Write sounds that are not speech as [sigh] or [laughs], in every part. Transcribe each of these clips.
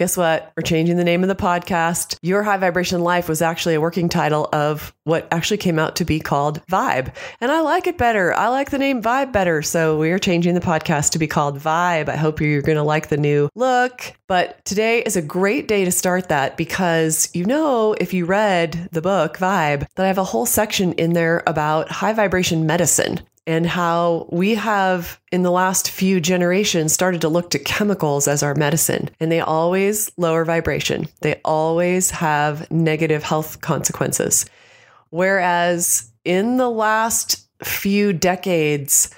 Guess what? We're changing the name of the podcast. Your High Vibration Life was actually a working title of what actually came out to be called Vibe. And I like it better. I like the name Vibe better. So we are changing the podcast to be called Vibe. I hope you're going to like the new look. But today is a great day to start that because you know, if you read the book Vibe, that I have a whole section in there about high vibration medicine and how we have in the last few generations started to look to chemicals as our medicine and they always lower vibration they always have negative health consequences whereas in the last few decades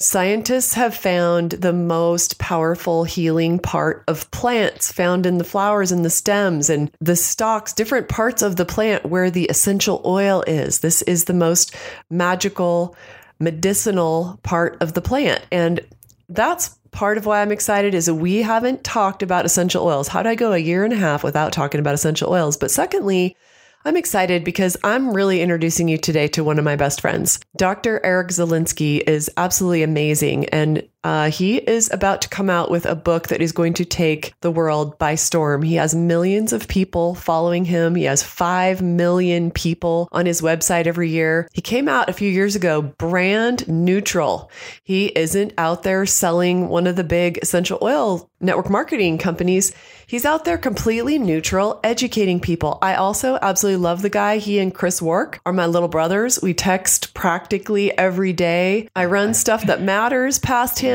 Scientists have found the most powerful healing part of plants found in the flowers and the stems and the stalks, different parts of the plant where the essential oil is. This is the most magical, medicinal part of the plant. And that's part of why I'm excited is we haven't talked about essential oils. How did I go a year and a half without talking about essential oils? But secondly, I'm excited because I'm really introducing you today to one of my best friends. Dr. Eric Zielinski is absolutely amazing. And uh, he is about to come out with a book that is going to take the world by storm. He has millions of people following him. He has 5 million people on his website every year. He came out a few years ago brand neutral. He isn't out there selling one of the big essential oil network marketing companies. He's out there completely neutral, educating people. I also absolutely love the guy. He and Chris Wark are my little brothers. We text practically every day. I run stuff that matters past him.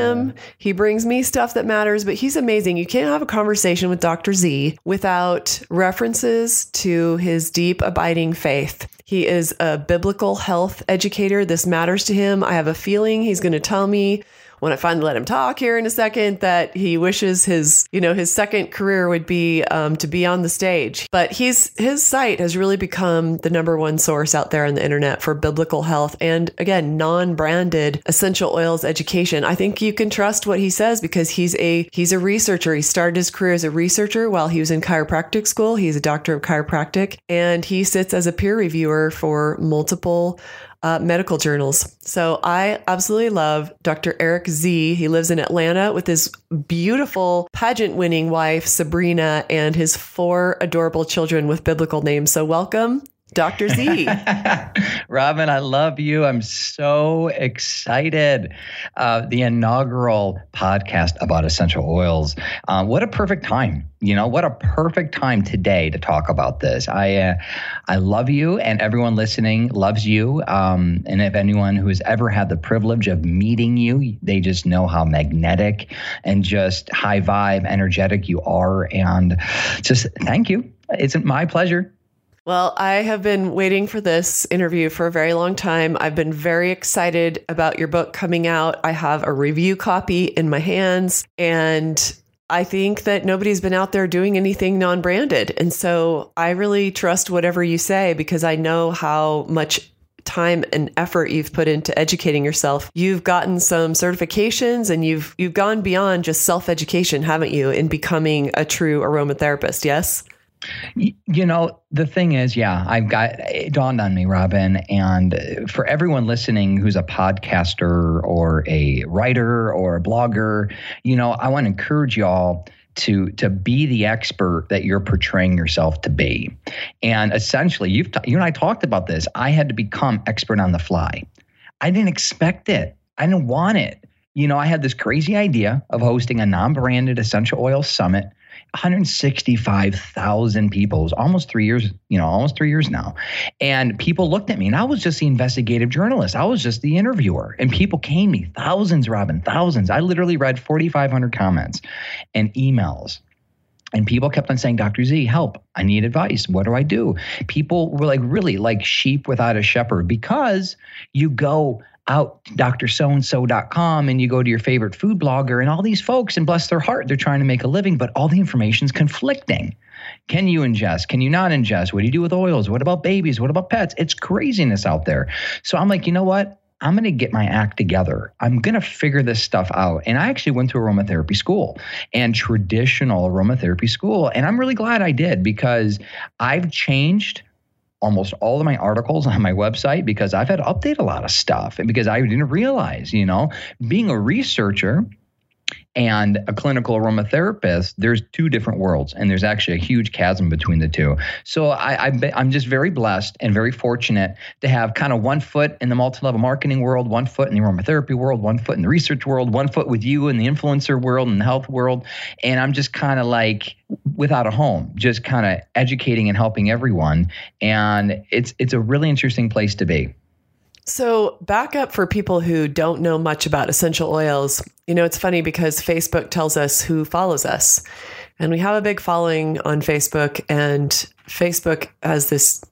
He brings me stuff that matters, but he's amazing. You can't have a conversation with Dr. Z without references to his deep, abiding faith. He is a biblical health educator. This matters to him. I have a feeling he's going to tell me when I finally let him talk here in a second that he wishes his, you know, his second career would be um, to be on the stage. But he's his site has really become the number one source out there on the internet for biblical health and again non-branded essential oils education. I think you can trust what he says because he's a he's a researcher. He started his career as a researcher while he was in chiropractic school. He's a doctor of chiropractic and he sits as a peer reviewer for multiple uh, medical journals. So I absolutely love Dr. Eric Z. He lives in Atlanta with his beautiful pageant winning wife, Sabrina, and his four adorable children with biblical names. So welcome. Dr. Z. [laughs] Robin, I love you. I'm so excited. Uh, the inaugural podcast about essential oils. Uh, what a perfect time. You know, what a perfect time today to talk about this. I uh, I love you, and everyone listening loves you. Um, and if anyone who has ever had the privilege of meeting you, they just know how magnetic and just high vibe, energetic you are. And just thank you. It's my pleasure. Well, I have been waiting for this interview for a very long time. I've been very excited about your book coming out. I have a review copy in my hands, and I think that nobody's been out there doing anything non branded. And so I really trust whatever you say because I know how much time and effort you've put into educating yourself. You've gotten some certifications and you've you've gone beyond just self-education, haven't you, in becoming a true aromatherapist, yes? You know, the thing is, yeah, I've got it dawned on me, Robin, and for everyone listening who's a podcaster or a writer or a blogger, you know, I want to encourage y'all to to be the expert that you're portraying yourself to be. And essentially, you've t- you and I talked about this. I had to become expert on the fly. I didn't expect it. I didn't want it. You know, I had this crazy idea of hosting a non-branded essential oil summit 165,000 people. It was almost three years, you know, almost three years now. And people looked at me, and I was just the investigative journalist. I was just the interviewer. And people came me, thousands, Robin, thousands. I literally read 4,500 comments and emails. And people kept on saying, Dr. Z, help. I need advice. What do I do? People were like, really, like sheep without a shepherd because you go out drsoandso.com and you go to your favorite food blogger and all these folks, and bless their heart, they're trying to make a living, but all the information's conflicting. Can you ingest? Can you not ingest? What do you do with oils? What about babies? What about pets? It's craziness out there. So I'm like, you know what? I'm going to get my act together. I'm going to figure this stuff out. And I actually went to aromatherapy school and traditional aromatherapy school. And I'm really glad I did because I've changed almost all of my articles [laughs] on my website because I've had to update a lot of stuff and because I didn't realize, you know, being a researcher and a clinical aromatherapist, there's two different worlds, and there's actually a huge chasm between the two. So I, I I'm just very blessed and very fortunate to have kind of one foot in the multi-level marketing world, one foot in the aromatherapy world, one foot in the research world, one foot with you in the influencer world and the health world, and I'm just kind of like without a home, just kind of educating and helping everyone, and it's it's a really interesting place to be. So, back up for people who don't know much about essential oils. You know, it's funny because Facebook tells us who follows us. And we have a big following on Facebook, and Facebook has this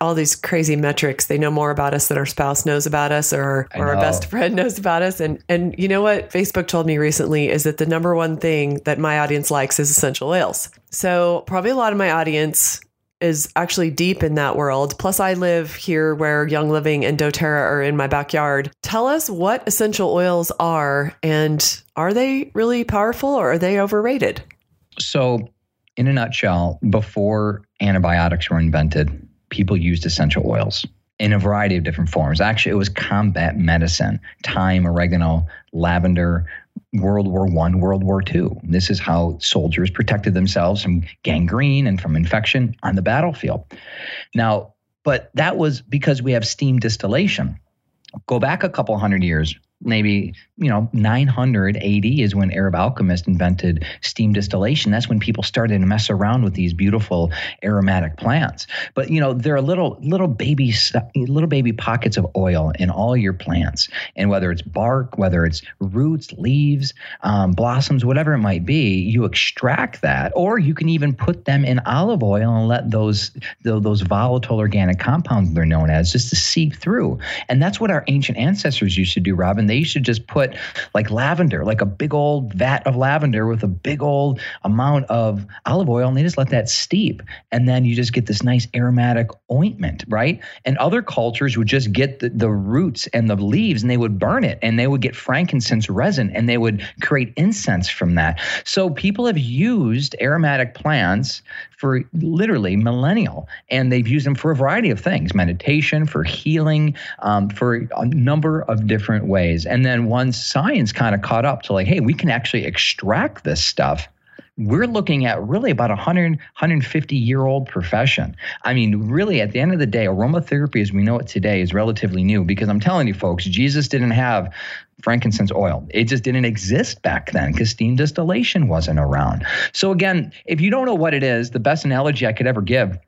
all these crazy metrics. They know more about us than our spouse knows about us or, or our best friend [laughs] knows about us. And and you know what Facebook told me recently is that the number one thing that my audience likes is essential oils. So probably a lot of my audience is actually deep in that world. Plus, I live here where Young Living and doTERRA are in my backyard. Tell us what essential oils are and are they really powerful or are they overrated? So, in a nutshell, before antibiotics were invented, people used essential oils in a variety of different forms. Actually, it was combat medicine, thyme, oregano, lavender, World War One, World War Two. This is how soldiers protected themselves from gangrene and from infection on the battlefield. Now, but that was because we have steam distillation. Go back a couple hundred years, maybe you know 900 AD is when Arab alchemists invented steam distillation. That's when people started to mess around with these beautiful aromatic plants. But you know there are little little baby little baby pockets of oil in all your plants, and whether it's bark, whether it's roots, leaves, um, blossoms, whatever it might be, you extract that, or you can even put them in olive oil and let those those volatile organic compounds they're known as just to seep through. And that's what our ancient ancestors used to do, Robin. They used to just put put like lavender, like a big old vat of lavender with a big old amount of olive oil, and they just let that steep. And then you just get this nice aromatic ointment, right? And other cultures would just get the, the roots and the leaves and they would burn it and they would get frankincense resin and they would create incense from that. So people have used aromatic plants for literally millennial, and they've used them for a variety of things meditation, for healing, um, for a number of different ways. And then once science kind of caught up to like, hey, we can actually extract this stuff we're looking at really about a 100 150 year old profession. I mean really at the end of the day aromatherapy as we know it today is relatively new because i'm telling you folks jesus didn't have frankincense oil. It just didn't exist back then because steam distillation wasn't around. So again if you don't know what it is the best analogy i could ever give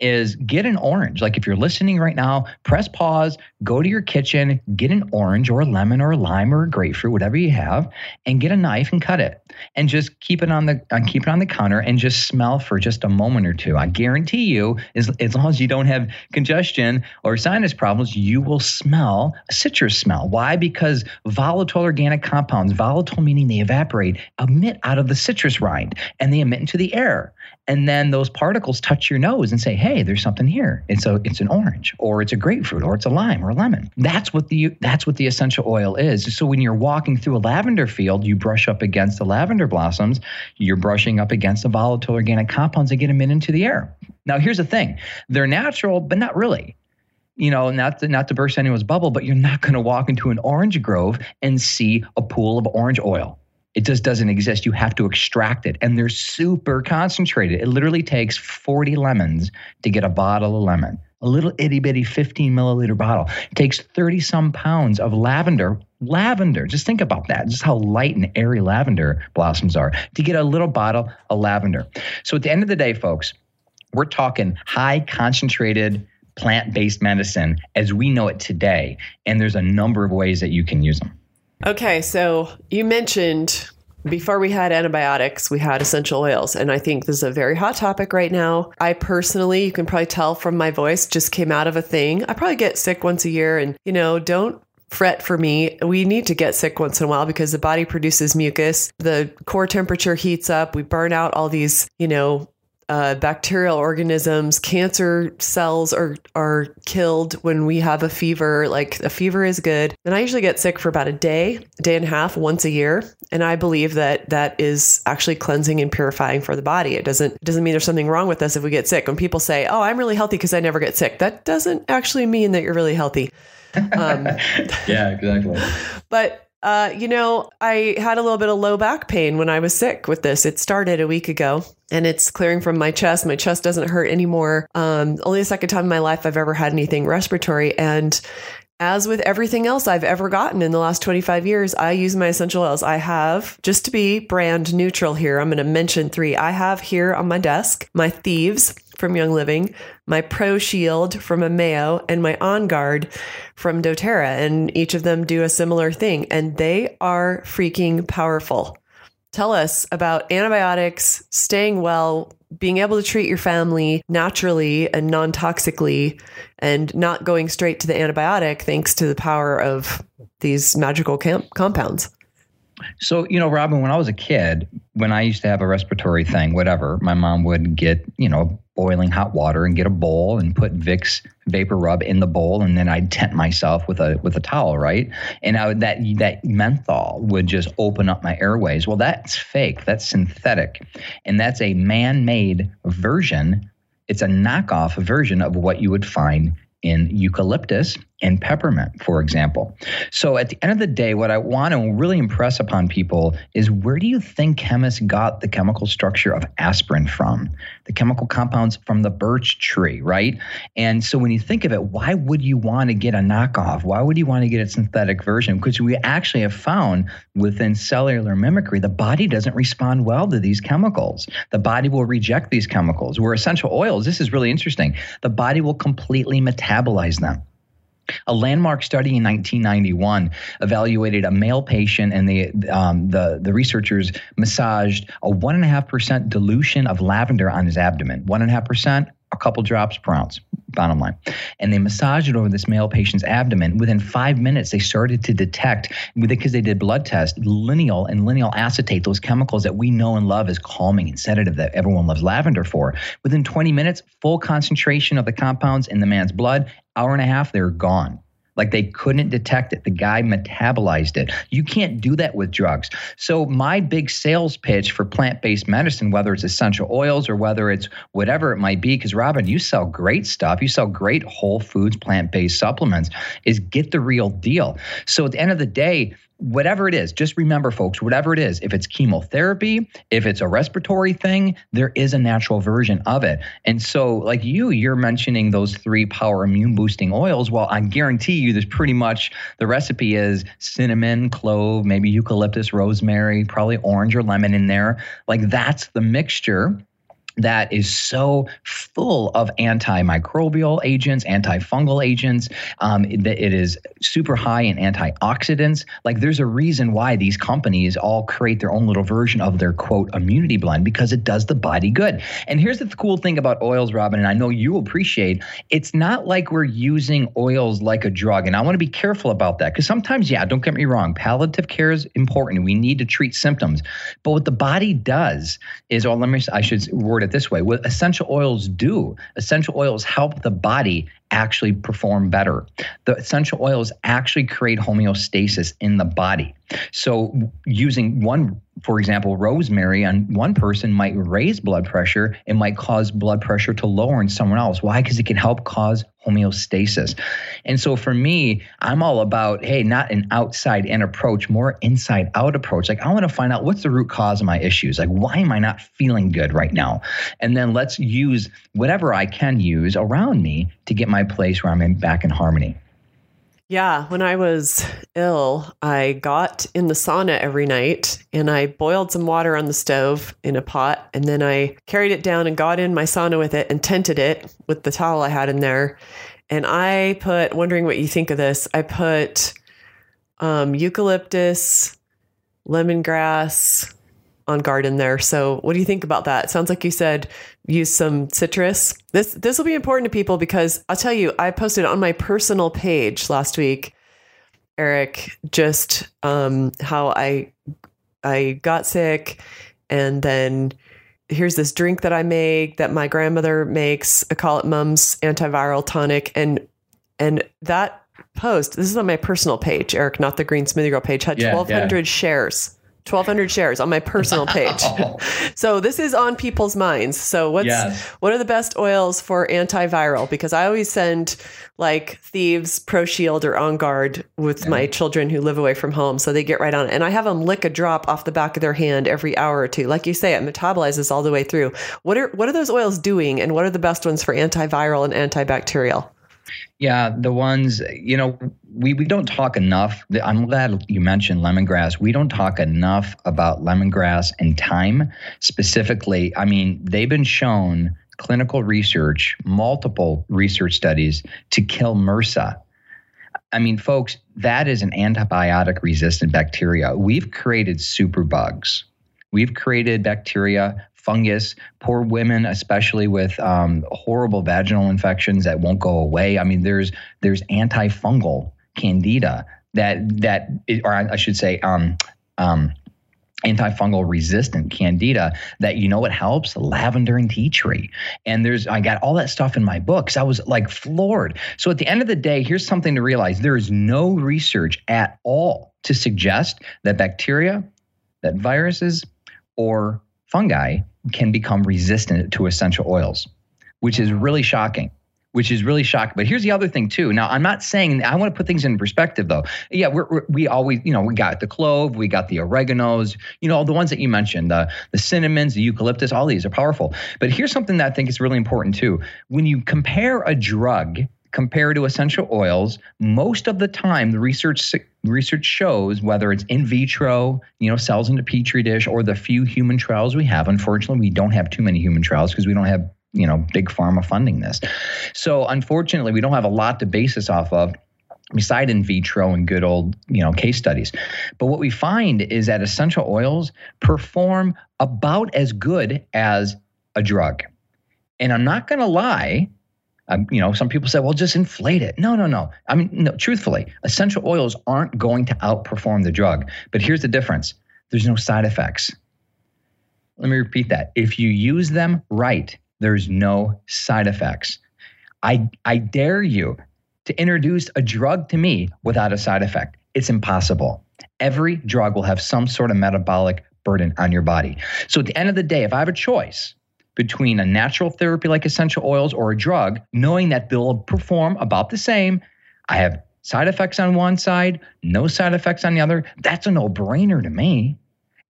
is get an orange. Like if you're listening right now, press pause, go to your kitchen, get an orange or a lemon or a lime or a grapefruit, whatever you have, and get a knife and cut it. And just keep it on the uh, keep it on the counter and just smell for just a moment or two. I guarantee you, as, as long as you don't have congestion or sinus problems, you will smell a citrus smell. Why? Because volatile organic compounds, volatile meaning they evaporate, emit out of the citrus rind and they emit into the air and then those particles touch your nose and say, "Hey, there's something here. It's a it's an orange, or it's a grapefruit, or it's a lime, or a lemon." That's what the that's what the essential oil is. So when you're walking through a lavender field, you brush up against the lavender blossoms. You're brushing up against the volatile organic compounds that get emitted into the air. Now, here's the thing: they're natural, but not really you know, not to, not to burst anyone's bubble, but you're not going to walk into an orange grove and see a pool of orange oil. It just doesn't exist. You have to extract it. And they're super concentrated. It literally takes 40 lemons to get a bottle of lemon. A little itty bitty 15 milliliter bottle. Takes 30 some pounds of lavender. Lavender, just think about that, just how light and airy lavender blossoms are to get a little bottle of lavender. So at the end of the day, folks, we're talking high concentrated plant based medicine as we know it today. And there's a number of ways that you can use them. Okay, so you mentioned before we had antibiotics, we had essential oils. And I think this is a very hot topic right now. I personally, you can probably tell from my voice, just came out of a thing. I probably get sick once a year and, you know, don't fret for me. We need to get sick once in a while because the body produces mucus. The core temperature heats up. We burn out all these, you know, uh, bacterial organisms, cancer cells are are killed when we have a fever. Like a fever is good, and I usually get sick for about a day, a day and a half, once a year, and I believe that that is actually cleansing and purifying for the body. It doesn't it doesn't mean there's something wrong with us if we get sick. When people say, "Oh, I'm really healthy because I never get sick," that doesn't actually mean that you're really healthy. Um, [laughs] yeah, exactly. [laughs] But uh, you know, I had a little bit of low back pain when I was sick with this. It started a week ago and it's clearing from my chest. My chest doesn't hurt anymore. Um, only the second time in my life I've ever had anything respiratory. And as with everything else I've ever gotten in the last 25 years, I use my essential oils. I have, just to be brand neutral here, I'm going to mention three. I have here on my desk my Thieves from Young Living, my Pro Shield from Ameo, and my On Guard from doTERRA. And each of them do a similar thing, and they are freaking powerful. Tell us about antibiotics, staying well, being able to treat your family naturally and non toxically, and not going straight to the antibiotic thanks to the power of these magical camp- compounds. So, you know, Robin, when I was a kid, when I used to have a respiratory thing, whatever, my mom would get, you know, boiling hot water and get a bowl and put Vicks VapoRub in the bowl and then I'd tent myself with a with a towel, right? And I would, that that menthol would just open up my airways. Well, that's fake. That's synthetic. And that's a man-made version. It's a knockoff version of what you would find in eucalyptus and peppermint, for example. So at the end of the day, what I want to really impress upon people is where do you think chemists got the chemical structure of aspirin from? The chemical compounds from the birch tree, right? And so when you think of it, why would you want to get a knockoff? Why would you want to get a synthetic version? Because we actually have found within cellular mimicry, the body doesn't respond well to these chemicals. The body will reject these chemicals. Where essential oils, this is really interesting, the body will completely metabolize them. A landmark study in 1991 evaluated a male patient, and the um, the the researchers massaged a one and a half percent dilution of lavender on his abdomen. One and a half percent, a couple drops per ounce. Bottom line, and they massaged it over this male patient's abdomen. Within five minutes, they started to detect because they did blood tests, linalool and linalyl acetate, those chemicals that we know and love as calming and sedative that everyone loves lavender for. Within 20 minutes, full concentration of the compounds in the man's blood hour and a half, they're gone. Like they couldn't detect it. The guy metabolized it. You can't do that with drugs. So, my big sales pitch for plant based medicine, whether it's essential oils or whether it's whatever it might be, because Robin, you sell great stuff, you sell great whole foods, plant based supplements, is get the real deal. So, at the end of the day, whatever it is, just remember, folks, whatever it is, if it's chemotherapy, if it's a respiratory thing, there is a natural version of it. And so, like you, you're mentioning those three power immune boosting oils. Well, I guarantee you, there's pretty much the recipe is cinnamon, clove, maybe eucalyptus, rosemary, probably orange or lemon in there. Like that's the mixture that is so full of antimicrobial agents, antifungal agents. Um, it, it is super high in antioxidants. Like, there's a reason why these companies all create their own little version of their quote immunity blend because it does the body good. And here's the cool thing about oils, Robin, and I know you appreciate it's not like we're using oils like a drug. And I want to be careful about that because sometimes, yeah, don't get me wrong, palliative care is important. We need to treat symptoms. But what the body does is, oh, let me, I should word word it this way. What essential oils do essential oils help the body actually perform better the essential oils actually create homeostasis in the body so using one for example, rosemary on one person might raise blood pressure. It might cause blood pressure to lower in someone else. Why? Because it can help cause homeostasis. And so for me, I'm all about, hey, not an outside in approach, more inside out approach. Like, I want to find out what's the root cause of my issues. Like, why am I not feeling good right now? And then let's use whatever I can use around me to get my place where I'm in, back in harmony. Yeah, when I was ill, I got in the sauna every night and I boiled some water on the stove in a pot and then I carried it down and got in my sauna with it and tented it with the towel I had in there. And I put, wondering what you think of this, I put um, eucalyptus, lemongrass, on guard in there. So, what do you think about that? It sounds like you said use some citrus. This this will be important to people because I'll tell you, I posted on my personal page last week. Eric, just um, how I I got sick, and then here's this drink that I make that my grandmother makes. I call it Mum's antiviral tonic, and and that post. This is on my personal page, Eric, not the Green Smoothie Girl page. Had Yeah, twelve hundred yeah. shares. 1200 shares on my personal [laughs] page. Wow. So this is on people's minds. So what's Yes. what are the best oils for antiviral? Because I always send like Thieves, Pro Shield, or On Guard with my children who live away from home, so they get right on it. And I have them lick a drop off the back of their hand every hour or two. Like you say, it metabolizes all the way through. What are what are those oils doing, and what are the best ones for antiviral and antibacterial? Yeah, the ones, you know, we, we don't talk enough. I'm glad you mentioned lemongrass. We don't talk enough about lemongrass and thyme specifically. I mean, they've been shown clinical research, multiple research studies to kill MRSA. I mean, folks, that is an antibiotic resistant bacteria. We've created superbugs. We've created bacteria, fungus, poor women, especially with um, horrible vaginal infections that won't go away. I mean, there's there's antifungal candida that that or I should say um, um, antifungal resistant candida that you know what helps? Lavender and tea tree. And there's i got all that stuff in my books. I was like floored. So at the end of the day here's something to realize. There is no research at all to suggest that bacteria that viruses or fungi can become resistant to essential oils which is really shocking which is really shocking. But here's the other thing too. Now, I'm not saying I want to put things in perspective though. Yeah, we're, we're, we always, you know, we got the clove, we got the oreganos, you know, all the ones that you mentioned, the the cinnamons, the eucalyptus, all these are powerful. But here's something that I think is really important too. When you compare a drug compared to essential oils, most of the time the research research shows whether it's in vitro, you know, cells in a petri dish, or the few human trials we have. Unfortunately, we don't have too many human trials because we don't have you know big pharma funding this. So unfortunately, we don't have a lot to base this off of beside in vitro and good old you know case studies but what we find is that essential oils perform about as good as a drug and i'm not going to lie um, you know some people say well just inflate it. No no no. I mean no truthfully essential oils aren't going to outperform the drug. But here's the difference. There's no side effects. Let me repeat that. If you use them right there's no side effects. I i dare you to introduce a drug to me without a side effect. It's impossible. Every drug will have some sort of metabolic burden on your body. So at the end of the day, if I have a choice between a natural therapy like essential oils or a drug, knowing that they'll perform about the same, I have side effects on one side, no side effects on the other. That's a no brainer to me.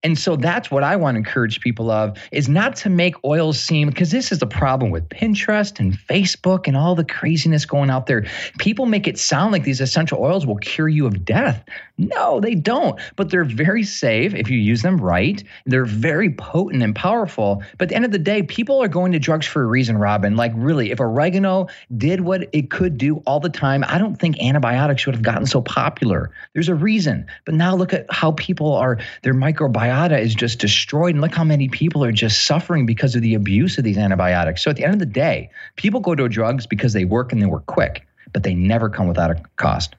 And so that's what I want to encourage people of is not to make oils seem because this is the problem with Pinterest and Facebook and all the craziness going out there. People make it sound like these essential oils will cure you of death. No, they don't. But they're very safe if you use them right. They're very potent and powerful. But at the end of the day, people are going to drugs for a reason, Robin. Like really, if oregano did what it could do all the time, I don't think antibiotics would have gotten so popular. There's a reason. But now look at how people are their microbiota is just destroyed. And look how many people are just suffering because of the abuse of these antibiotics. So at the end of the day, people go to drugs because they work and they work quick, but they never come without a cost.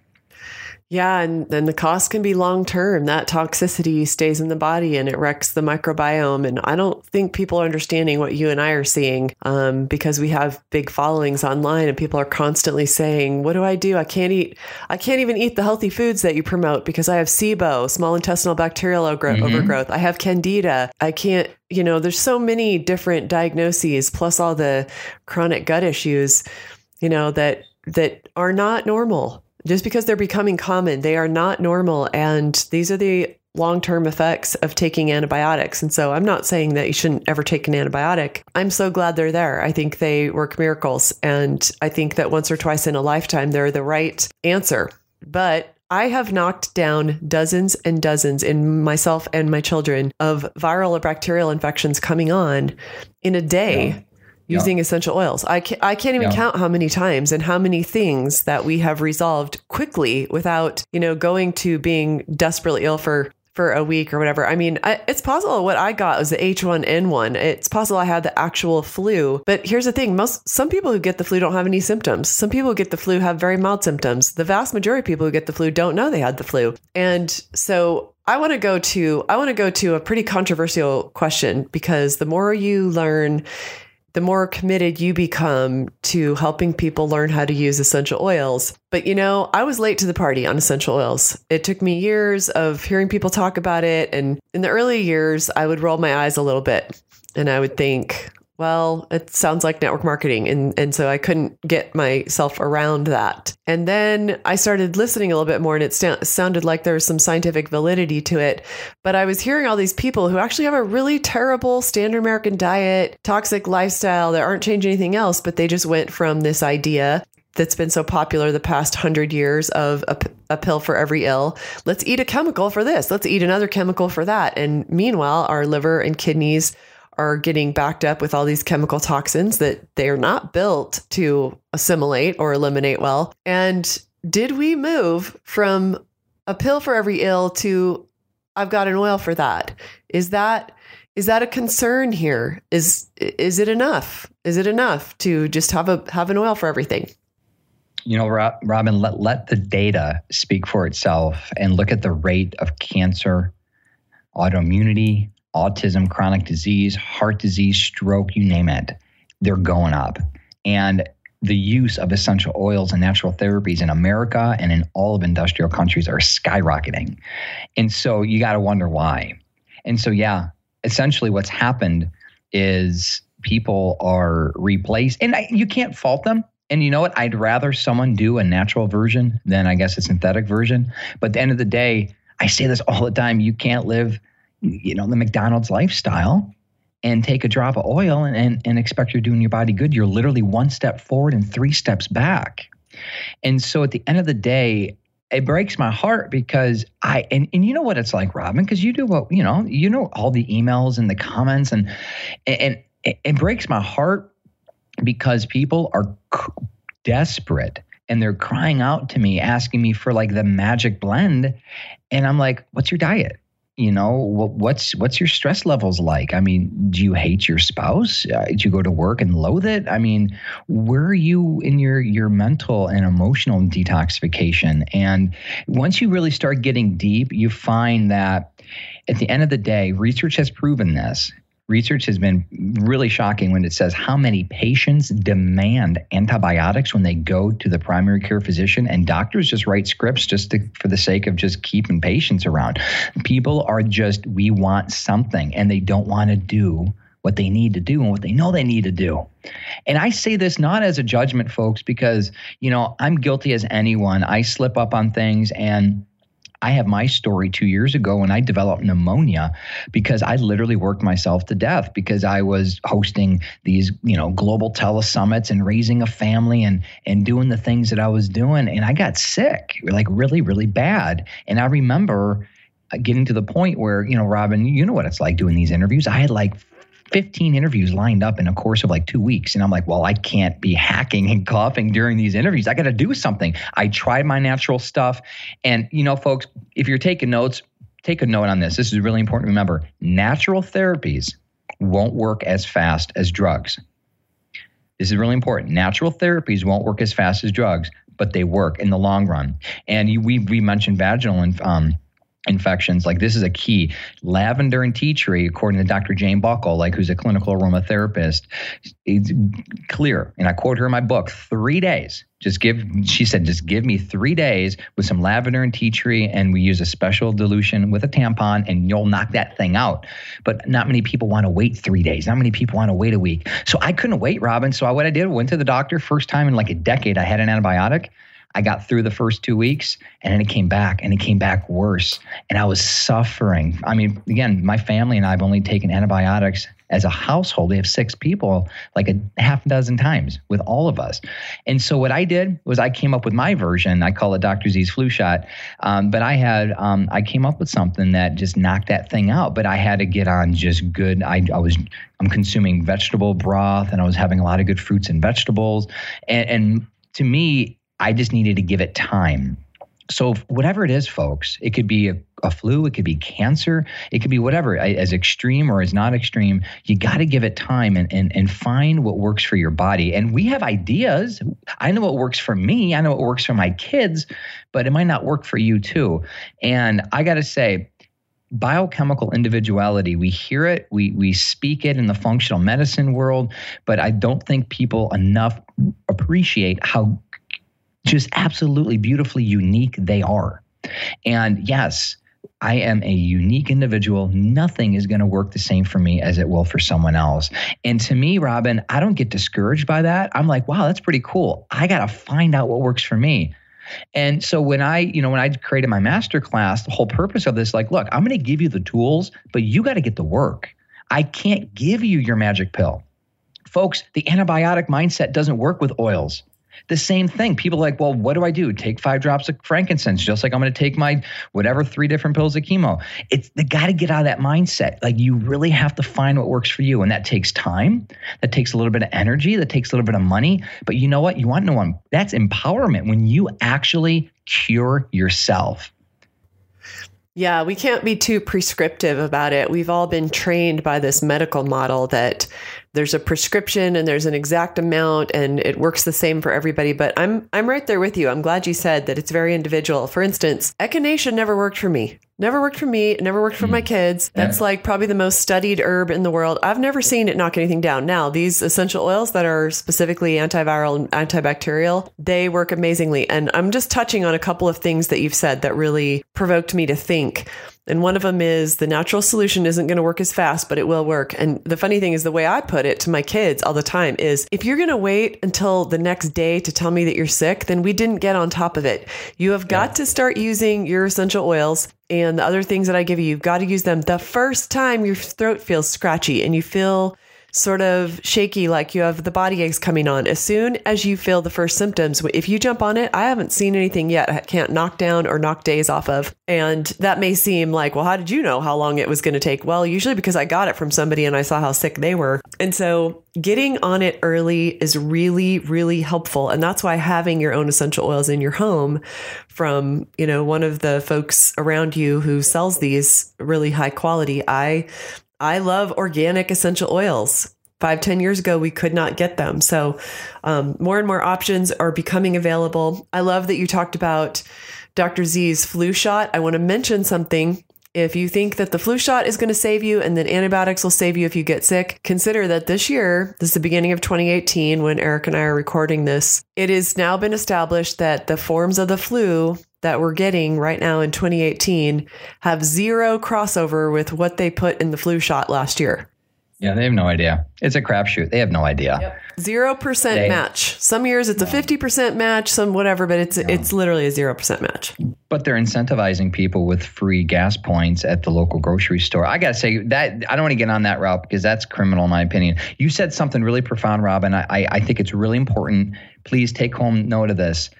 Yeah, and then the cost can be long term. That toxicity stays in the body and it wrecks the microbiome. And I don't think people are understanding what you and I are seeing um, because we have big followings online and people are constantly saying, "What do I do? I can't eat. I can't even eat the healthy foods that you promote because I have SIBO, small intestinal bacterial ogro- Mhm. overgrowth. I have Candida. I can't." You know, there's so many different diagnoses, plus all the chronic gut issues. You know that that are not normal just because they're becoming common, they are not normal. And these are the long term effects of taking antibiotics. And so I'm not saying that you shouldn't ever take an antibiotic. I'm so glad they're there. I think they work miracles. And I think that once or twice in a lifetime, they're the right answer. But I have knocked down dozens and dozens in myself and my children of viral or bacterial infections coming on in a day. Yeah. Using essential oils. I can't, I can't even Yeah. count how many times and how many things that we have resolved quickly without, you know, going to being desperately ill for for a week or whatever. I mean, I, it's possible what I got was the H1N1. It's possible I had the actual flu. But here's the thing most, some people who get the flu don't have any symptoms. Some people who get the flu have very mild symptoms. The vast majority of people who get the flu don't know they had the flu. And so I want to go to I want to go to a pretty controversial question because the more you learn the more committed you become to helping people learn how to use essential oils. But you know, I was late to the party on essential oils. It took me years of hearing people talk about it. And in the early years, I would roll my eyes a little bit and I would think, well, it sounds like network marketing. And, and so I couldn't get myself around that. And then I started listening a little bit more and it st- sounded like there was some scientific validity to it. But I was hearing all these people who actually have a really terrible standard American diet, toxic lifestyle that aren't changing anything else, but they just went from this idea that's been so popular the past hundred years of a, a, pill for every ill. Let's eat a chemical for this. Let's eat another chemical for that. And meanwhile, our liver and kidneys are getting backed up with all these chemical toxins that they're not built to assimilate or eliminate well. And did we move from a pill for every ill to I've got an oil for that? Is that is that a concern here? Is is it enough? Is it enough to just have a have an oil for everything? You know, Robin, let, let the data speak for itself and look at the rate of cancer, autoimmunity, autism, chronic disease, heart disease, stroke, you name it, they're going up. And the use of essential oils and natural therapies in America and in all of industrial countries are skyrocketing. And so you got to wonder why. And so, yeah, essentially what's happened is people are replaced, and I, you can't fault them. And you know what? I'd rather someone do a natural version than I guess a synthetic version. But at the end of the day, I say this all the time you can't live you know, the McDonald's lifestyle and take a drop of oil and, and, and expect you're doing your body good. You're literally one step forward and three steps back. And so at the end of the day, it breaks my heart because I and, and you know what it's like, Robin, because you do what you know, you know all the emails and the comments and and, and it breaks my heart because people are desperate and they're crying out to me asking me for like the magic blend and I'm like, "What's your diet?" You know what's what's your stress levels like? I mean do you hate your spouse? Uh, do you go to work and loathe it? I mean where are you in your your mental and emotional detoxification? And once you really start getting deep you find that at the end of the day research has proven this research has been really shocking when it says how many patients demand antibiotics when they go to the primary care physician and doctors just write scripts just to, for the sake of just keeping patients around people are just we want something and they don't want to do what they need to do and what they know they need to do. And I say this not as a judgment folks because you know I'm guilty as anyone I slip up on things and I have my story two years ago when I developed pneumonia because I literally worked myself to death because I was hosting these, you know, global telesummits and raising a family and and doing the things that I was doing. And I got sick, like really, really bad. And I remember getting to the point where, you know, Robin, you know what it's like doing these interviews. I had like 15 interviews lined up in a course of like two weeks. And I'm like, well, I can't be hacking and coughing during these interviews. I got to do something. I tried my natural stuff. And, you know, folks, if you're taking notes, take a note on this. This is really important remember. Natural therapies won't work as fast as drugs. This is really important. Natural therapies won't work as fast as drugs, but they work in the long run. And you, we, we mentioned vaginal and um, infections like this is a key. Lavender and tea tree according to dr jane buckle like who's a clinical aromatherapist it's clear and i quote her in my book three days. Just give she said just give me three days with some lavender and tea tree and we use a special dilution with a tampon and you'll knock that thing out. But not many people want to wait three days. Not many people want to wait a week. So i couldn't wait robin. So what i did went to the doctor first time in like a decade i had an antibiotic I got through the first two weeks and then it came back and it came back worse. And I was suffering. I mean, again, my family and I have only taken antibiotics as a household. We have six people, like a half dozen times with all of us. And so what I did was I came up with my version. I call it Dr. Z's flu shot. Um, but I had, um, I came up with something that just knocked that thing out. But I had to get on just good. I, I was, I'm consuming vegetable broth and I was having a lot of good fruits and vegetables. and, and to me, I just needed to give it time. So, whatever it is, folks, it could be a, a flu, it could be cancer, it could be whatever, as extreme or as not extreme. You got to give it time and, and, and find what works for your body. And we have ideas. I know what works for me, I know what works for my kids, but it might not work for you too. And I got to say, biochemical individuality we hear it we we speak it in the functional medicine world but i don't think people enough appreciate how just absolutely beautifully unique they are and yes I am a unique individual. Nothing is going to work the same for me as it will for someone else. And to me, Robin, I don't get discouraged by that. I'm like, wow, that's pretty cool. I got to find out what works for me. And so when I, you know, when I created my master class, the whole purpose of this, like, look, I'm going to give you the tools, but you got to get the work. I can't give you your magic pill. Folks, the antibiotic mindset doesn't work with oils. The same thing. People like, well, what do I do? Take five drops of frankincense, just like I'm going to take my whatever three different pills of chemo. It's they got to get out of that mindset. Like you really have to find what works for you, and that takes time. That takes a little bit of energy. That takes a little bit of money. But you know what? You want no one. that's empowerment when you actually cure yourself. Yeah, we can't be too prescriptive about it. We've all been trained by this medical model that there's a prescription and there's an exact amount and it works the same for everybody but i'm i'm right there with you. I'm glad you said that it's very individual. For instance echinacea never worked for me. Never worked for me. Never worked for my hmm. kids that's like probably the most studied herb in the world. I've never seen it knock anything down. Now these essential oils that are specifically antiviral and antibacterial they work amazingly. And i'm just touching on a couple of things that you've said that really provoked me to think and one of them is the natural solution isn't going to work as fast, but it will work. And the funny thing is, the way I put it to my kids all the time is if you're going to wait until the next day to tell me that you're sick, then we didn't get on top of it. You have got yeah. to start using your essential oils and the other things that I give you. You've got to use them the first time your throat feels scratchy and you feel sort of shaky, like you have the body aches coming on. As soon as you feel the first symptoms, if you jump on it, I haven't seen anything yet. I can't knock down or knock days off of. And that may seem like, well, how did you know how long it was going to take? Well, usually because I got it from somebody and I saw how sick they were. And so getting on it early is really, really helpful. And that's why having your own essential oils in your home from, you know, one of the folks around you who sells these really high quality, I I love organic essential oils. Five, ten years ago, we could not get them. So, um, more and more options are becoming available. I love that you talked about Dr. Z's flu shot. I want to mention something. If you think that the flu shot is going to save you and then antibiotics will save you if you get sick, consider that this year, this is the beginning of 2018 when Eric and I are recording this, it has now been established that the forms of the flu that we're getting right now in 2018 have zero crossover with what they put in the flu shot last year. Yeah, they have no idea. It's a crapshoot. They have no idea. Zero percent match. Some years it's a fifty percent match, some whatever, but it's it's literally a zero percent match. But they're incentivizing people with free gas points at the local grocery store. I gotta say that I don't want to get on that route because that's criminal in my opinion. You said something really profound, Robin. I, I, I think it's really important. Please take home note of this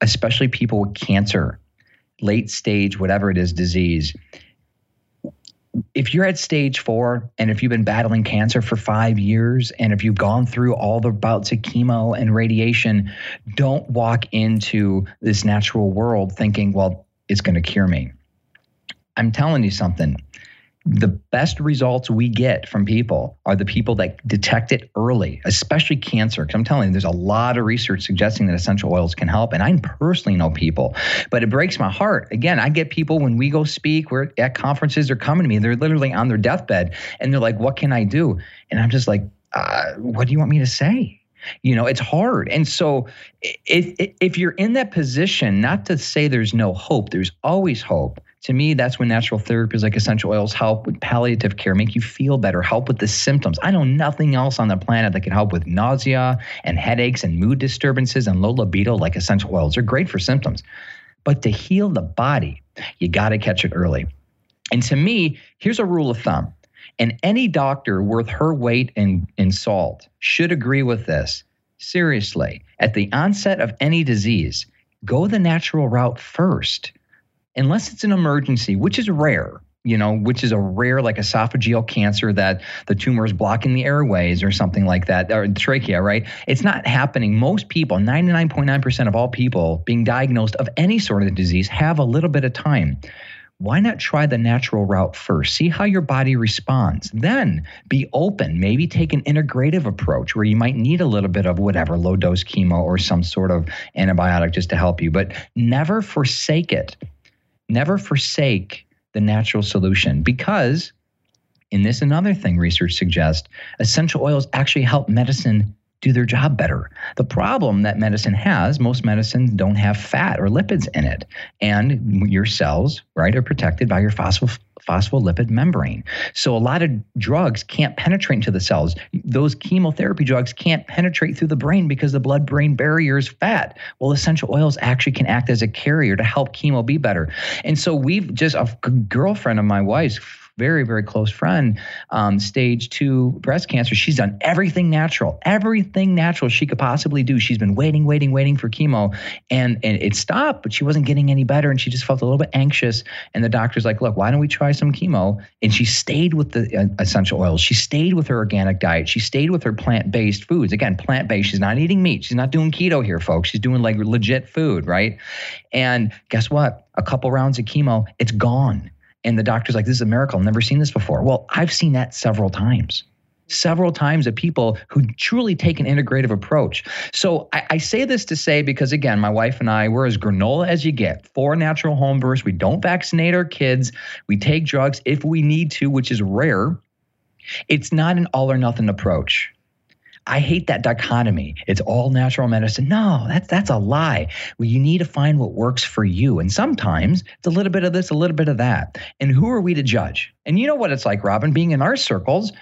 especially people with cancer, late stage, whatever it is, disease. If you're at stage four and if you've been battling cancer for five years and if you've gone through all the bouts of chemo and radiation, don't walk into this natural world thinking, well, it's going to cure me. I'm telling you something the best results we get from people are the people that detect it early, especially cancer. Because I'm telling you, there's a lot of research suggesting that essential oils can help. And I personally know people, but it breaks my heart. Again, I get people when we go speak, we're at conferences, they're coming to me, they're literally on their deathbed, and they're like, What can I do? And I'm just like, uh, What do you want me to say? You know, it's hard. And so if, if you're in that position, not to say there's no hope, there's always hope to me, that's when natural therapies like essential oils help with palliative care, make you feel better, help with the symptoms. I know nothing else on the planet that can help with nausea and headaches and mood disturbances and low libido like essential oils. They're great for symptoms. But to heal the body, you got to catch it early. And to me, here's a rule of thumb. And any doctor worth her weight in, in salt should agree with this. Seriously, at the onset of any disease, go the natural route first unless it's an emergency, which is rare, you know, which is a rare like esophageal cancer that the tumor is blocking the airways or something like that, or trachea, right? It's not happening. Most people, 99.9% of all people being diagnosed of any sort of disease, have a little bit of time. why not try the natural route first? See how your body responds. Then be open. Maybe take an integrative approach where you might need a little bit of whatever, low dose chemo or some sort of antibiotic just to help you, but never forsake it. Never forsake the natural solution because in this another thing research suggests essential oils actually help medicine do their job better. The problem that medicine has, most medicines don't have fat or lipids in it. And your cells, right, are protected by your phosphol phospholipid membrane. So a lot of drugs can't penetrate into the cells. Those chemotherapy drugs can't penetrate through the brain because the blood brain barrier is fat. Well, essential oils actually can act as a carrier to help chemo be better. And so we've just a girlfriend of my wife's very, very close friend, um, stage two breast cancer. She's done everything natural, everything natural she could possibly do. She's been waiting, waiting, waiting for chemo, and, and it stopped, but she wasn't getting any better. And she just felt a little bit anxious. And the doctor's like, look, why don't we try some chemo? And she stayed with the uh, essential oils. She stayed with her organic diet. She stayed with her plant based foods. Again, plant based. She's not eating meat. She's not doing keto here, folks. She's doing like legit food, right? And guess what? A couple rounds of chemo, it's gone and the doctor's like, this is a miracle. I've never seen this before. Well, I've seen that several times several times of people who truly take an integrative approach. So I, I, say this to say because again, my wife and I, we're as granola as you get. Four natural home births. We don't vaccinate our kids. We take drugs if we need to, which is rare. It's not an all or nothing approach. I hate that dichotomy. It's all natural medicine. No, that's that's a lie. Well, you need to find what works for you. And sometimes it's a little bit of this, a little bit of that. And who are we to judge? And you know what it's like, Robin, being in our circles.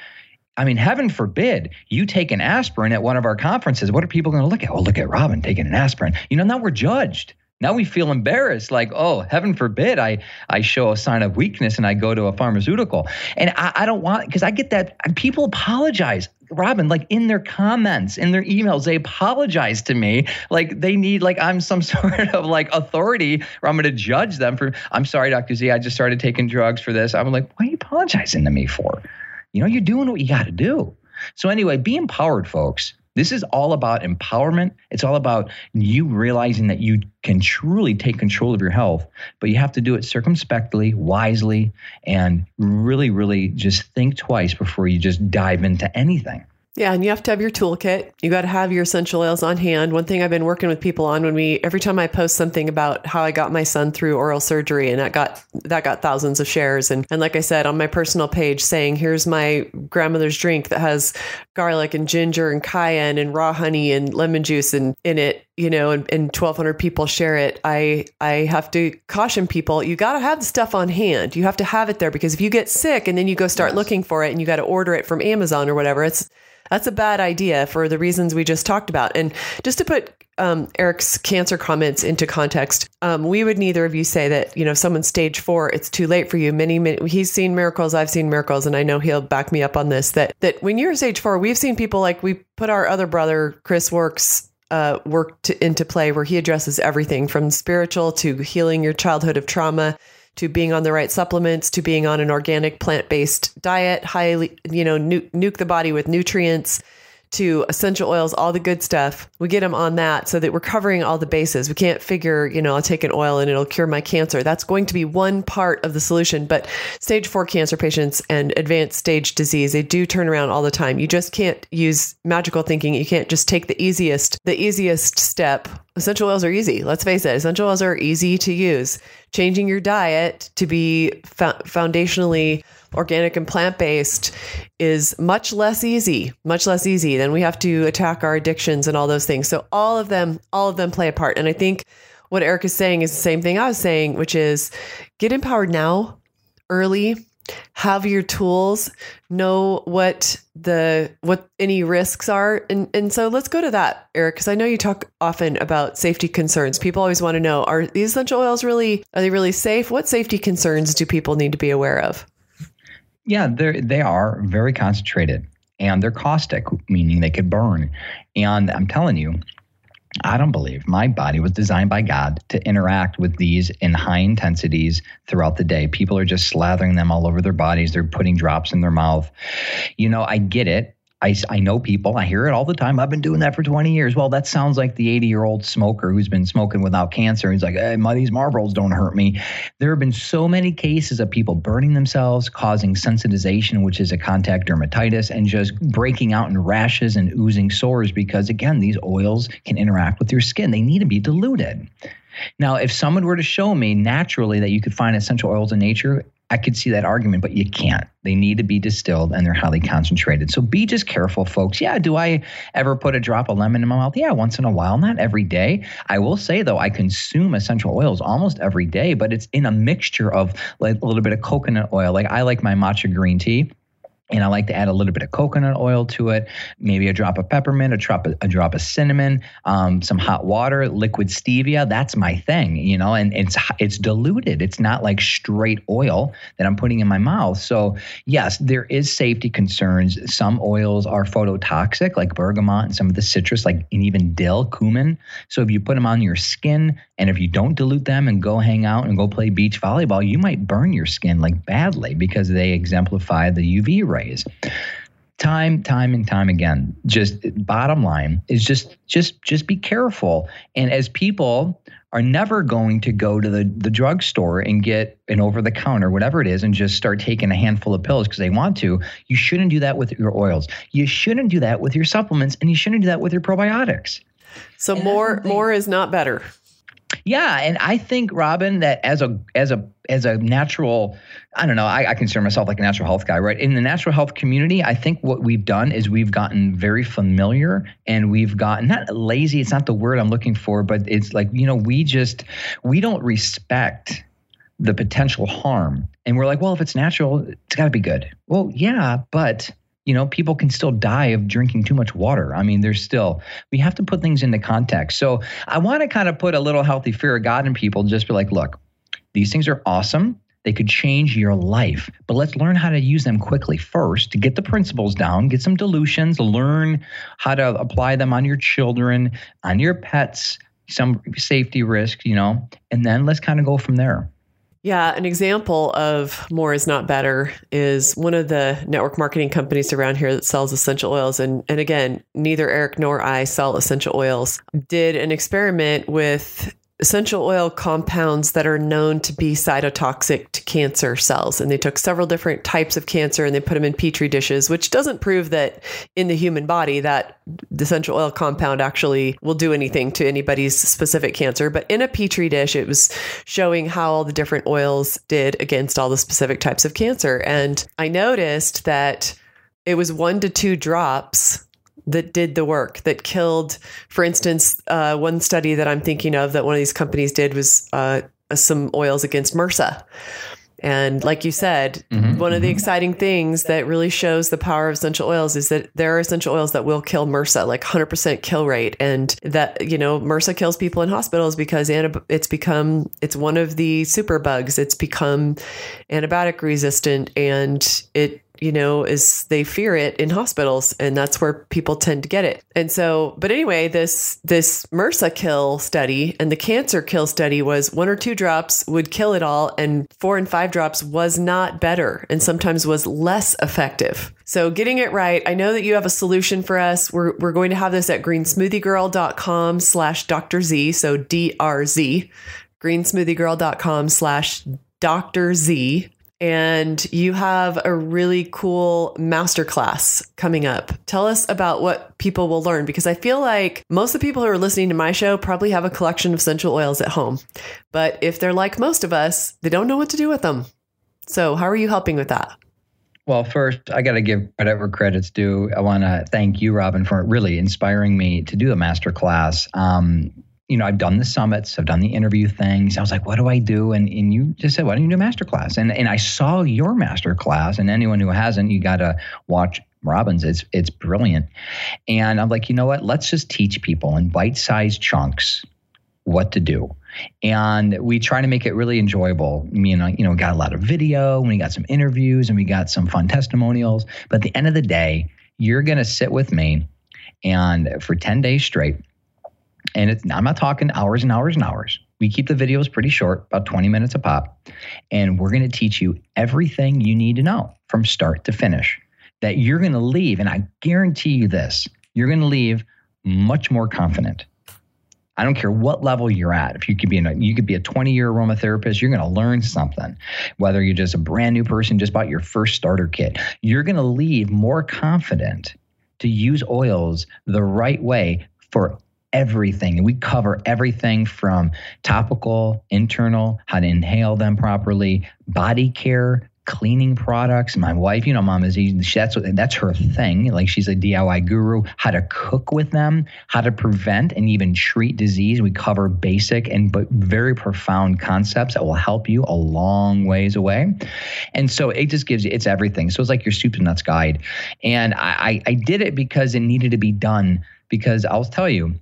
I mean, heaven forbid you take an aspirin at one of our conferences. What are people going to look at? Oh, look at Robin taking an aspirin. You know, now we're judged. Now we feel embarrassed, like, oh, heaven forbid I I show a sign of weakness and I go to a pharmaceutical. And I, I don't want because I get that people apologize. Robin, like in their comments, in their emails, they apologize to me. Like they need, like I'm some [laughs] sort of like authority or I'm going to judge them for, I'm sorry, Dr. Z, I just started taking drugs for this. I'm like, what are you apologizing to me for? You know, you're doing what you got to do. So anyway, be empowered, folks. This is all about empowerment. It's all about you realizing that you can truly take control of your health, but you have to do it circumspectly, wisely, and really, really just think twice before you just dive into anything. Yeah, and you have to have your toolkit. You got to have your essential oils on hand. One thing I've been working with people on when we every time I post something about how I got my son through oral surgery and that got that got thousands of shares and and like I said on my personal page saying here's my grandmother's drink that has garlic and ginger and cayenne and raw honey and lemon juice and in it, you know, and, and 1200 people share it. I I have to caution people, you got to have the stuff on hand. You have to have it there because if you get sick and then you go start yes. looking for it and you got to order it from Amazon or whatever, it's that's a bad idea for the reasons we just talked about. And just to put um, Eric's cancer comments into context, um, we would neither of you say that you know someone's stage four, it's too late for you. Many, many, he's seen miracles, I've seen miracles, and I know he'll back me up on this. That that when you're stage four, we've seen people like we put our other brother Chris Wark's uh, work to, into play where he addresses everything from spiritual to healing your childhood of trauma to being on the right supplements to being on an organic plant-based diet highly you know nu- nuke the body with nutrients to essential oils, all the good stuff. We get them on that so that we're covering all the bases. We can't figure, you know, I'll take an oil and it'll cure my cancer. That's going to be one part of the solution. But stage four cancer patients and advanced stage disease, they do turn around all the time. You just can't use magical thinking. You can't just take the easiest, the easiest step. Essential oils are easy. Let's face it. Essential oils are easy to use. Changing your diet to be foundationally organic and plant based is much less easy, much less easy. Then we have to attack our addictions and all those things. So all of them, all of them play a part. And I think what Eric is saying is the same thing I was saying, which is get empowered now, early, have your tools, know what the what any risks are. And and so let's go to that, Eric, because I know you talk often about safety concerns. People always want to know, are these essential oils really are they really safe? What safety concerns do people need to be aware of? Yeah, they they are very concentrated and they're caustic, meaning they could burn. And I'm telling you, I don't believe my body was designed by God to interact with these in high intensities throughout the day. People are just slathering them all over their bodies. They're putting drops in their mouth. You know, I get it. I, I know people, I hear it all the time. I've been doing that for 20 years. Well, that sounds like the 80 year old smoker who's been smoking without cancer. He's like, hey, my, these Marlboros don't hurt me. There have been so many cases of people burning themselves, causing sensitization, which is a contact dermatitis, and just breaking out in rashes and oozing sores because, again, these oils can interact with your skin. They need to be diluted. Now, if someone were to show me naturally that you could find essential oils in nature, I could see that argument, but you can't. They need to be distilled and they're highly concentrated. So be just careful, folks. Yeah, do I ever put a drop of lemon in my mouth? Yeah, once in a while, not every day. I will say though, I consume essential oils almost every day, but it's in a mixture of like a little bit of coconut oil. Like I like my matcha green tea and I like to add a little bit of coconut oil to it, maybe a drop of peppermint, a drop of, a drop of cinnamon, um, some hot water, liquid stevia. That's my thing, you know. And it's it's diluted. It's not like straight oil that I'm putting in my mouth. So yes, there is safety concerns. Some oils are phototoxic, like bergamot and some of the citrus, like and even dill, cumin. So if you put them on your skin, and if you don't dilute them and go hang out and go play beach volleyball, you might burn your skin like badly because they exemplify the UV rays. Time, time and time again. Just bottom line is just just just be careful. And as people are never going to go to the, the drugstore and get an over the counter, whatever it is, and just start taking a handful of pills because they want to. You shouldn't do that with your oils. You shouldn't do that with your supplements, and you shouldn't do that with your probiotics. So and more more is not better. Yeah, and I think Robin that as a as a as a natural, I don't know, I, I, consider myself like a natural health guy, right? In the natural health community, I think what we've done is we've gotten very familiar and we've gotten not lazy, it's not the word I'm looking for, but it's like, you know, we just we don't respect the potential harm. And we're like, well, if it's natural, it's gotta be good. Well, yeah, but you know, people can still die of drinking too much water. I mean, there's still, we have to put things into context. So I want to kind of put a little healthy fear of God in people, just be like, look, these things are awesome. They could change your life, but let's learn how to use them quickly first to get the principles down, get some dilutions, learn how to apply them on your children, on your pets, some safety risks, you know, and then let's kind of go from there. Yeah, an example of more is not better is one of the network marketing companies around here that sells essential oils. And, and again, neither Eric nor I sell essential oils. Did an experiment with essential oil compounds that are known to be cytotoxic to cancer cells. And they took several different types of cancer and they put them in petri dishes, which doesn't prove that in the human body that the essential oil compound actually will do anything to anybody's specific cancer. But in a petri dish, it was showing how all the different oils did against all the specific types of cancer. And I noticed that it was one to two drops that did the work that killed for instance uh, one study that i'm thinking of that one of these companies did was uh, some oils against mrsa. And like you said mm-hmm, one of the mm-hmm. exciting things that really shows the power of essential oils is that there are essential oils that will kill mrsa like 100% kill rate. And that you know mrsa kills people in hospitals because it's become it's one of the super bugs. It's become antibiotic resistant and it you know, is they fear it in hospitals and that's where people tend to get it. And so, but anyway, this this MRSA kill study and the cancer kill study was one or two drops would kill it all and four and five drops was not better and sometimes was less effective. So getting it right, I know that you have a solution for us. We're, we're going to have this at greensmoothiegirl.com slash Dr. Z. So D-R-Z, greensmoothiegirl.com slash Dr. Z and you have a really cool masterclass coming up. Tell us about what people will learn because I feel like most of the people who are listening to my show probably have a collection of essential oils at home. But if they're like most of us, they don't know what to do with them. So, how are you helping with that? Well, first, I got to give whatever credits due. I want to thank you, Robin, for really inspiring me to do the masterclass. Um, you know, I've done the summits, I've done the interview things. I was like, what do I do? And and you just said, why don't you do a masterclass? And and I saw your masterclass, and anyone who hasn't, you got to watch Robin's. It's it's brilliant. And I'm like, you know what? Let's just teach people in bite-sized chunks what to do. And we try to make it really enjoyable. Me and you know, got a lot of video, and we got some interviews, and we got some fun testimonials. But at the end of the day, you're to sit with me, and for 10 days straight and it's, I'm not talking hours and hours and hours. We keep the videos pretty short, about 20 minutes a pop. And we're going to teach you everything you need to know from start to finish. that you're going to leave, and I guarantee you this you're going to leave much more confident. I don't care what level you're at. If you could be a, you could be a 20 year aromatherapist, you're going to learn something. Whether you're just a brand new person, just bought your first starter kit, you're going to leave more confident to use oils the right way for everything. We cover everything from topical, internal, how to inhale them properly, body care, cleaning products. My wife, you know, mom is that's that's her thing. Like she's a DIY guru. How to cook with them, how to prevent and even treat disease. We cover basic and but very profound concepts that will help you a long ways away. And so it just gives you it's everything. So it's like your soup to nuts guide. And I, I did it because it needed to be done. Because I'll tell you,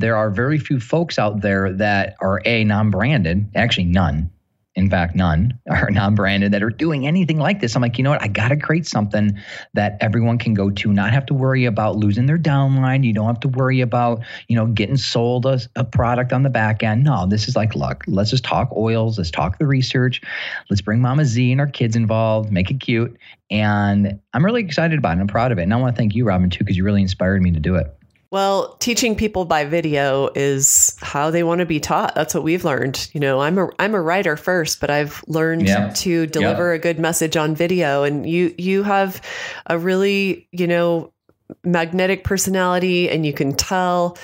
there are very few folks out there that are a non-branded, actually none in fact, none [laughs] are non branded that are doing anything like this. I'm like, you know what? I got to create something that everyone can go to, not have to worry about losing their downline. You don't have to worry about, you know, getting sold a, a product on the back end. No, this is like, look, let's just talk oils. Let's talk the research. Let's bring Mama Z and our kids involved, make it cute. And I'm really excited about it. I'm proud of it. And I want to thank you, Robin, too, because you really inspired me to do it. Well, teaching people by video is how they want to be taught. That's what we've learned. You know, I'm a I'm a writer first, but I've learned yeah. to deliver yeah. a good message on video and you you have a really, you know, magnetic personality and you can tell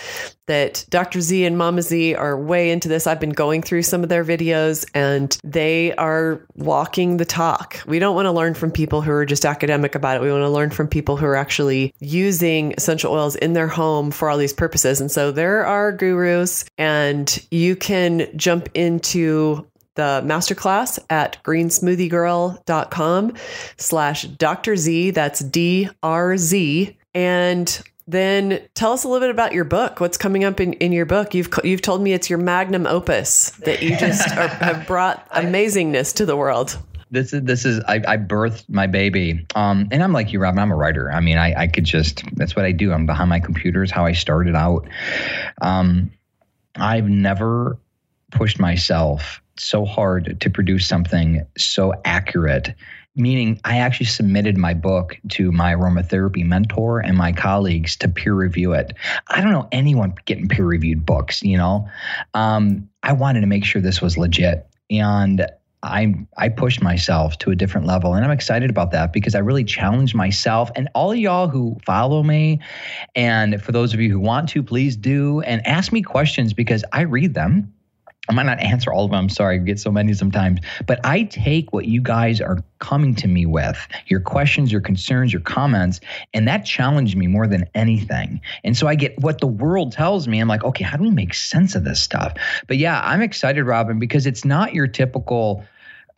that Dr. Z and Mama Z are way into this. I've been going through some of their videos and they are walking the talk. We don't want to learn from people who are just academic about it. We want to learn from people who are actually using essential oils in their home for all these purposes. And so there are gurus and you can jump into the masterclass at greensmoothiegirl.com slash Dr. Z. That's D R Z and then tell us a little bit about your book. What's coming up in, in your book? You've you've told me it's your magnum opus that you just are, [laughs] have brought amazingness to the world. This is this is I, I birthed my baby, um, and I'm like you, Robin. I'm a writer. I mean, I, I could just that's what I do. I'm behind my computer. Is how I started out. Um, I've never pushed myself so hard to produce something so accurate meaning I actually submitted my book to my aromatherapy mentor and my colleagues to peer review it. I don't know anyone getting peer reviewed books, you know. Um, I wanted to make sure this was legit. And I I pushed myself to a different level and I'm excited about that because I really challenged myself and all y'all who follow me and for those of you who want to please do and ask me questions because I read them I might not answer all of them. I'm sorry, I get so many sometimes. But I take what you guys are coming to me with, your questions, your concerns, your comments, and that challenged me more than anything. And so I get what the world tells me. I'm like, okay, how do we make sense of this stuff? But yeah, I'm excited, Robin, because it's not your typical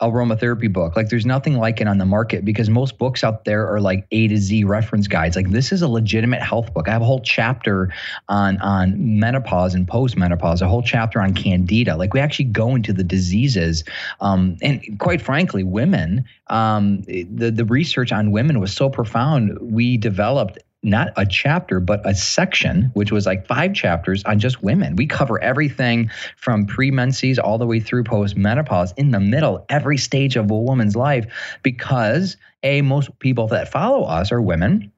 aromatherapy book. Like there's nothing like it on the market because most books out there are like A to Z reference guides. Like this is a legitimate health book. I have a whole chapter on on menopause and postmenopause, a whole chapter on candida. Like we actually go into the diseases. Um, and quite frankly, women, um, the the research on women was so profound. We developed not a chapter, but a section, which was like five chapters on just women. We cover everything from premenses all the way through postmenopause in the middle, every stage of a woman's life, because A, most people that follow us are women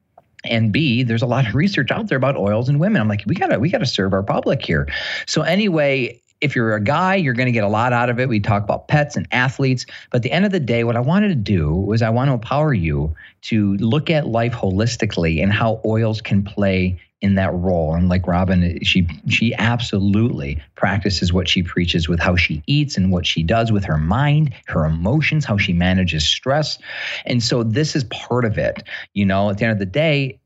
and b there's a lot of research out there about oils and women i'm like we gotta we gotta serve our public here so anyway if you're a guy, you're going to get a lot out of it. We talk about pets and athletes. But at the end of the day, what I wanted to do was I want to empower you to look at life holistically and how oils can play in that role. And like Robin, she she absolutely practices what she preaches with how she eats and what she does with her mind, her emotions, how she manages stress. And so this is part of it. You know, at the end of the day,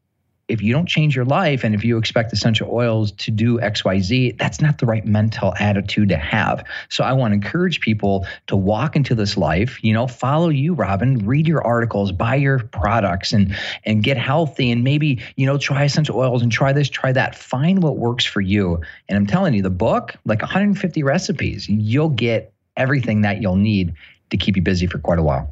if you don't change your life and if you expect essential oils to do XYZ, that's not the right mental attitude to have. So I want to encourage people to walk into this life, you know, follow you, Robin, read your articles, buy your products and and get healthy and maybe, you know, try essential oils and try this, try that. Find what works for you. And I'm telling you, the book, like 150 recipes, you'll get everything that you'll need to keep you busy for quite a while.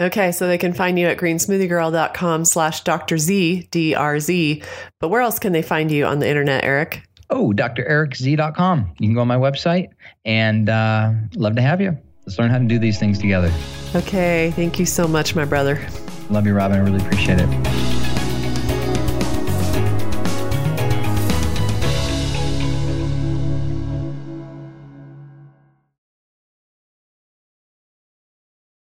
Okay, so they can find you at greensmoothiegirl.com slash Dr. Z, D-R-Z. But where else can they find you on the internet, Eric? Oh, drericz.com. You can go on my website and uh, love to have you. Let's learn how to do these things together. Okay, thank you so much, my brother. Love you, Robin. I really appreciate it.